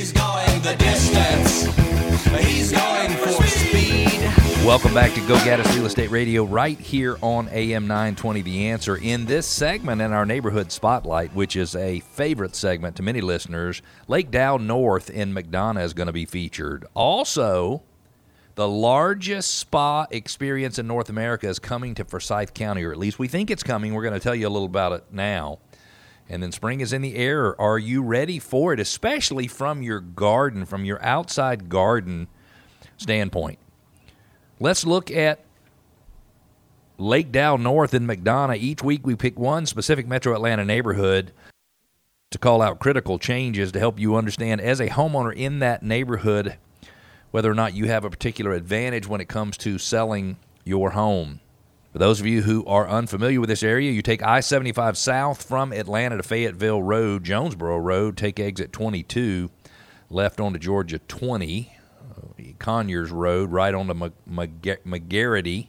He's going the distance. He's going for speed. Welcome back to Go Gaddis Real Estate Radio right here on AM 920 The Answer. In this segment in our neighborhood spotlight, which is a favorite segment to many listeners, Lake Dow North in McDonough is going to be featured. Also, the largest spa experience in North America is coming to Forsyth County, or at least we think it's coming. We're going to tell you a little about it now. And then spring is in the air. Are you ready for it, especially from your garden, from your outside garden standpoint? Let's look at Lake Dow North in McDonough. Each week we pick one specific metro Atlanta neighborhood to call out critical changes to help you understand as a homeowner in that neighborhood whether or not you have a particular advantage when it comes to selling your home. For those of you who are unfamiliar with this area, you take I 75 south from Atlanta to Fayetteville Road, Jonesboro Road, take exit 22, left onto Georgia 20, uh, Conyers Road, right onto McGarity,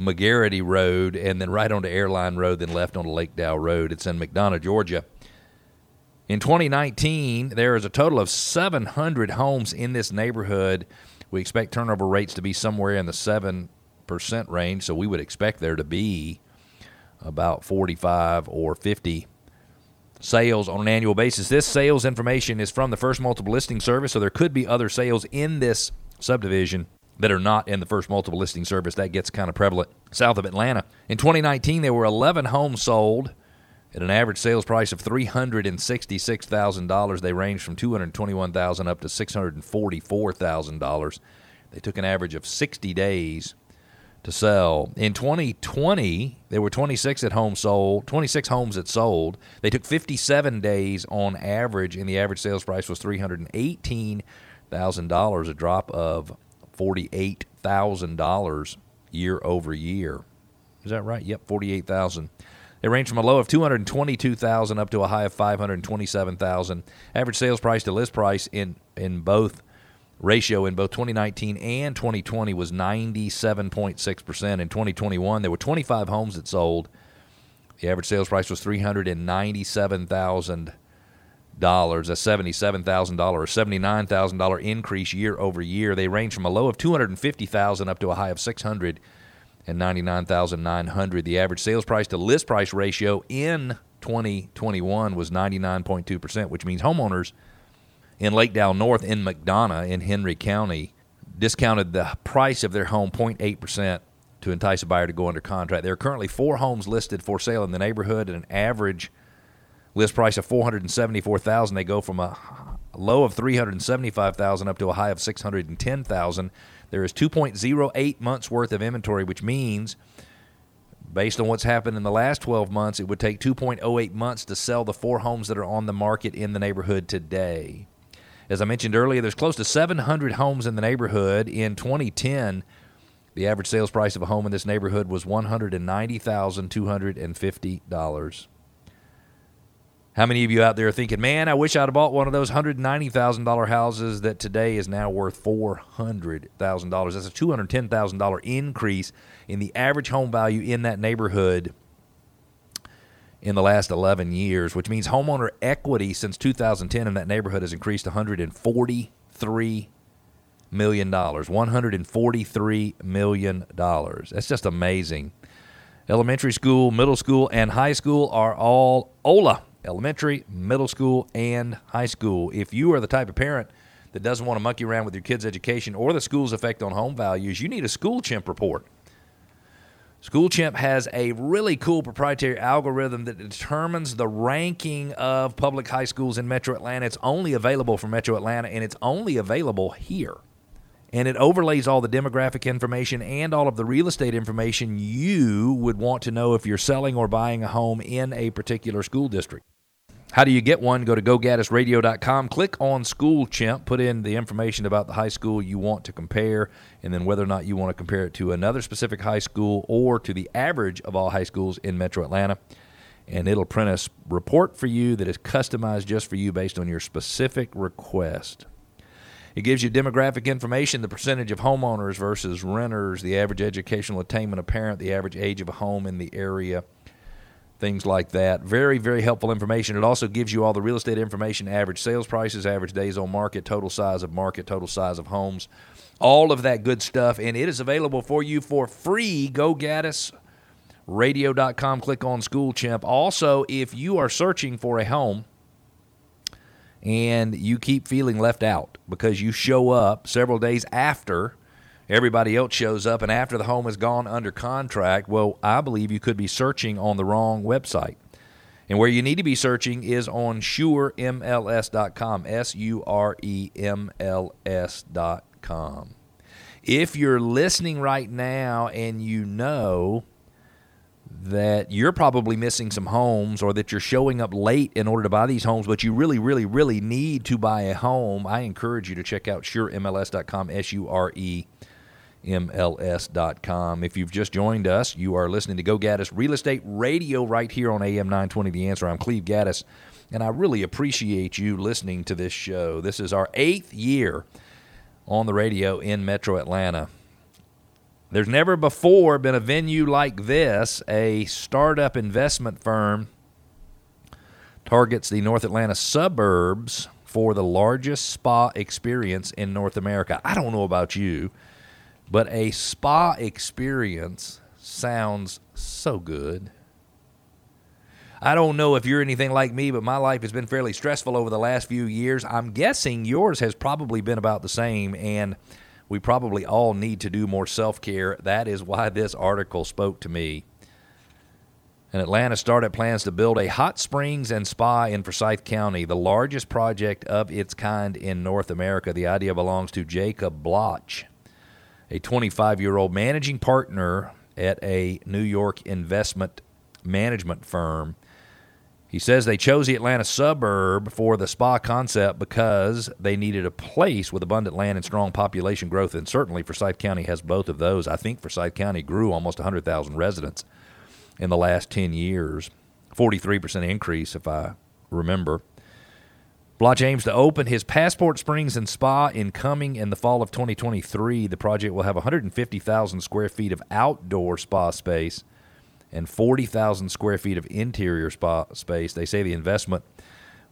McGarity Road, and then right onto Airline Road, then left onto Lake Dow Road. It's in McDonough, Georgia. In 2019, there is a total of 700 homes in this neighborhood. We expect turnover rates to be somewhere in the 7% range, so we would expect there to be about 45 or 50 sales on an annual basis. This sales information is from the First Multiple Listing Service, so there could be other sales in this subdivision that are not in the First Multiple Listing Service. That gets kind of prevalent south of Atlanta. In 2019, there were 11 homes sold at an average sales price of $366,000, they ranged from 221,000 up to $644,000. They took an average of 60 days to sell. In 2020, there were 26 at home sold, 26 homes that sold. They took 57 days on average, and the average sales price was $318,000, a drop of $48,000 year over year. Is that right? Yep, 48,000. They range from a low of 222,000 up to a high of 527,000. Average sales price to list price in in both ratio in both 2019 and 2020 was 97.6%. In 2021, there were 25 homes that sold. The average sales price was $397,000. A $77,000 or $79,000 increase year over year. They range from a low of 250,000 up to a high of 600 and 99,900. The average sales price to list price ratio in 2021 was 99.2%, which means homeowners in Lake Dow North in McDonough in Henry County discounted the price of their home 0.8% to entice a buyer to go under contract. There are currently four homes listed for sale in the neighborhood at an average list price of 474,000. They go from a low of 375,000 up to a high of 610,000. There is 2.08 months worth of inventory, which means, based on what's happened in the last 12 months, it would take 2.08 months to sell the four homes that are on the market in the neighborhood today. As I mentioned earlier, there's close to 700 homes in the neighborhood. In 2010, the average sales price of a home in this neighborhood was $190,250. How many of you out there are thinking, man, I wish I'd have bought one of those $190,000 houses that today is now worth $400,000? That's a $210,000 increase in the average home value in that neighborhood in the last 11 years, which means homeowner equity since 2010 in that neighborhood has increased $143 million. $143 million. That's just amazing. Elementary school, middle school, and high school are all OLA elementary, middle school, and high school. If you are the type of parent that doesn't want to monkey around with your kids' education or the school's effect on home values, you need a School Chimp report. School Chimp has a really cool proprietary algorithm that determines the ranking of public high schools in Metro Atlanta. It's only available for Metro Atlanta and it's only available here and it overlays all the demographic information and all of the real estate information you would want to know if you're selling or buying a home in a particular school district. How do you get one? Go to gogaddisradio.com, click on School Chimp, put in the information about the high school you want to compare, and then whether or not you want to compare it to another specific high school or to the average of all high schools in metro Atlanta. And it'll print a report for you that is customized just for you based on your specific request. It gives you demographic information, the percentage of homeowners versus renters, the average educational attainment of parent, the average age of a home in the area, things like that. Very, very helpful information. It also gives you all the real estate information average sales prices, average days on market, total size of market, total size of homes, all of that good stuff. And it is available for you for free. Go Gaddis. Radio.com, click on School Chimp. Also, if you are searching for a home and you keep feeling left out because you show up several days after everybody else shows up and after the home has gone under contract, well, I believe you could be searching on the wrong website. And where you need to be searching is on suremls.com, S U R E M L S.com. If you're listening right now and you know that you're probably missing some homes or that you're showing up late in order to buy these homes, but you really, really, really need to buy a home, I encourage you to check out suremls.com, S U R E MLS.com. If you've just joined us, you are listening to Go Gaddis Real Estate Radio right here on AM 920 The Answer. I'm Cleve Gaddis, and I really appreciate you listening to this show. This is our eighth year on the radio in Metro Atlanta. There's never before been a venue like this. A startup investment firm targets the North Atlanta suburbs for the largest spa experience in North America. I don't know about you, but a spa experience sounds so good. I don't know if you're anything like me, but my life has been fairly stressful over the last few years. I'm guessing yours has probably been about the same, and we probably all need to do more self care. That is why this article spoke to me. An Atlanta startup plans to build a hot springs and spa in Forsyth County, the largest project of its kind in North America. The idea belongs to Jacob Bloch, a 25 year old managing partner at a New York investment management firm. He says they chose the Atlanta suburb for the spa concept because they needed a place with abundant land and strong population growth, and certainly Forsyth County has both of those. I think Forsyth County grew almost 100,000 residents in the last 10 years, 43% increase, if I remember. Bloch aims to open his Passport Springs and Spa in coming in the fall of 2023. The project will have 150,000 square feet of outdoor spa space and 40,000 square feet of interior spa space. They say the investment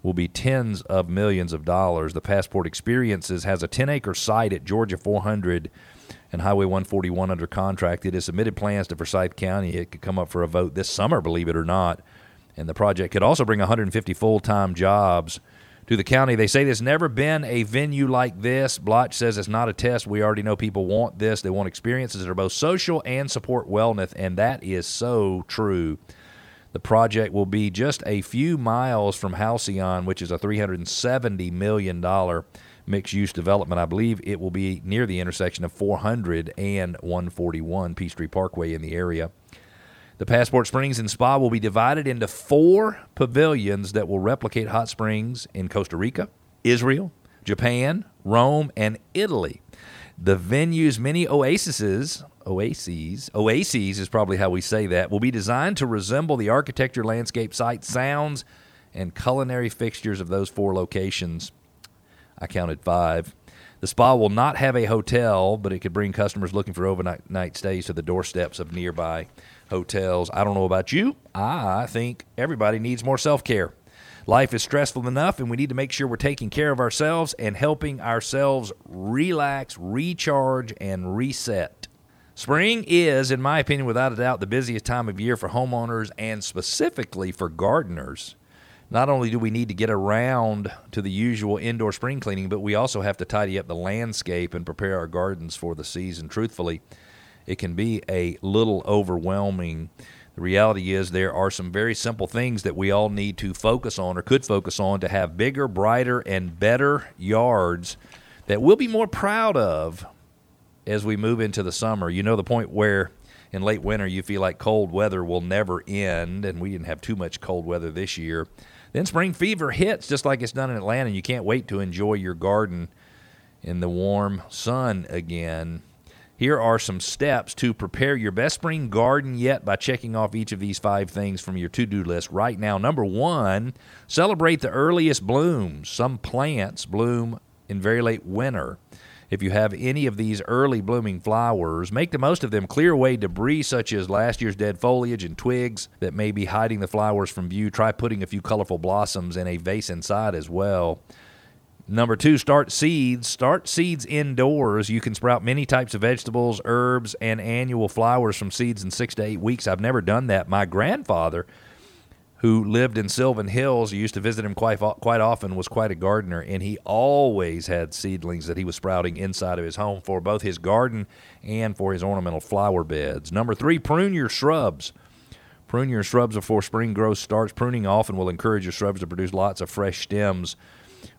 will be tens of millions of dollars. The Passport Experiences has a 10 acre site at Georgia 400 and Highway 141 under contract. It has submitted plans to Forsyth County. It could come up for a vote this summer, believe it or not. And the project could also bring 150 full time jobs to the county. They say there's never been a venue like this. Bloch says it's not a test. We already know people want this. They want experiences that are both social and support wellness, and that is so true. The project will be just a few miles from Halcyon, which is a $370 million mixed use development. I believe it will be near the intersection of 400 and 141 Peachtree Parkway in the area. The Passport Springs and Spa will be divided into four pavilions that will replicate hot springs in Costa Rica, Israel, Japan, Rome, and Italy. The venue's many oases, oases, oases is probably how we say that, will be designed to resemble the architecture, landscape, sight, sounds, and culinary fixtures of those four locations. I counted five. The spa will not have a hotel, but it could bring customers looking for overnight night stays to the doorsteps of nearby hotels. I don't know about you. I think everybody needs more self care. Life is stressful enough, and we need to make sure we're taking care of ourselves and helping ourselves relax, recharge, and reset. Spring is, in my opinion, without a doubt, the busiest time of year for homeowners and specifically for gardeners. Not only do we need to get around to the usual indoor spring cleaning, but we also have to tidy up the landscape and prepare our gardens for the season. Truthfully, it can be a little overwhelming. The reality is, there are some very simple things that we all need to focus on or could focus on to have bigger, brighter, and better yards that we'll be more proud of as we move into the summer. You know, the point where in late winter you feel like cold weather will never end, and we didn't have too much cold weather this year. Then spring fever hits just like it's done in Atlanta, and you can't wait to enjoy your garden in the warm sun again. Here are some steps to prepare your best spring garden yet by checking off each of these five things from your to do list right now. Number one, celebrate the earliest blooms. Some plants bloom in very late winter. If you have any of these early blooming flowers, make the most of them. Clear away debris such as last year's dead foliage and twigs that may be hiding the flowers from view. Try putting a few colorful blossoms in a vase inside as well. Number two, start seeds. Start seeds indoors. You can sprout many types of vegetables, herbs, and annual flowers from seeds in six to eight weeks. I've never done that. My grandfather who lived in Sylvan Hills, used to visit him quite quite often, was quite a gardener, and he always had seedlings that he was sprouting inside of his home for both his garden and for his ornamental flower beds. Number three, prune your shrubs. Prune your shrubs before spring growth starts. Pruning often will encourage your shrubs to produce lots of fresh stems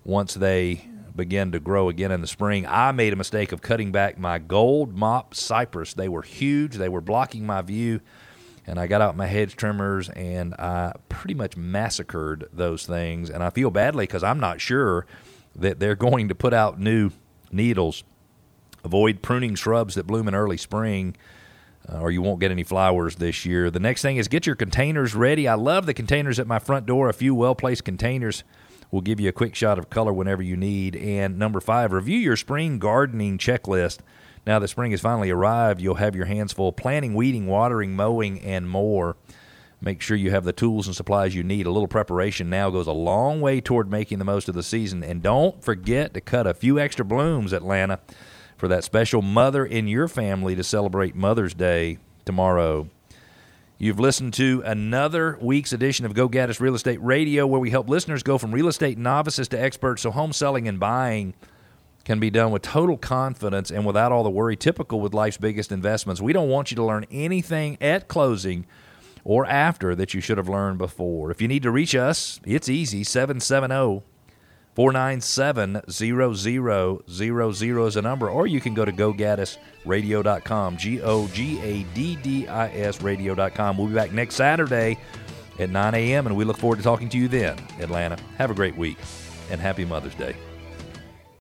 once they begin to grow again in the spring. I made a mistake of cutting back my gold mop cypress. They were huge, they were blocking my view and I got out my hedge trimmers and I pretty much massacred those things. And I feel badly because I'm not sure that they're going to put out new needles. Avoid pruning shrubs that bloom in early spring. Uh, or you won't get any flowers this year. The next thing is get your containers ready. I love the containers at my front door. A few well placed containers will give you a quick shot of color whenever you need. And number five, review your spring gardening checklist. Now that spring has finally arrived, you'll have your hands full planting, weeding, watering, mowing, and more. Make sure you have the tools and supplies you need. A little preparation now goes a long way toward making the most of the season. And don't forget to cut a few extra blooms, Atlanta, for that special mother in your family to celebrate Mother's Day tomorrow. You've listened to another week's edition of Go Gaddis Real Estate Radio, where we help listeners go from real estate novices to experts so home selling and buying can be done with total confidence and without all the worry typical with life's biggest investments. We don't want you to learn anything at closing or after that you should have learned before. If you need to reach us, it's easy 770 497 0000 is a number, or you can go to gogaddisradio.com, G O G A D D I S radio.com. We'll be back next Saturday at 9 a.m., and we look forward to talking to you then, Atlanta. Have a great week, and happy Mother's Day.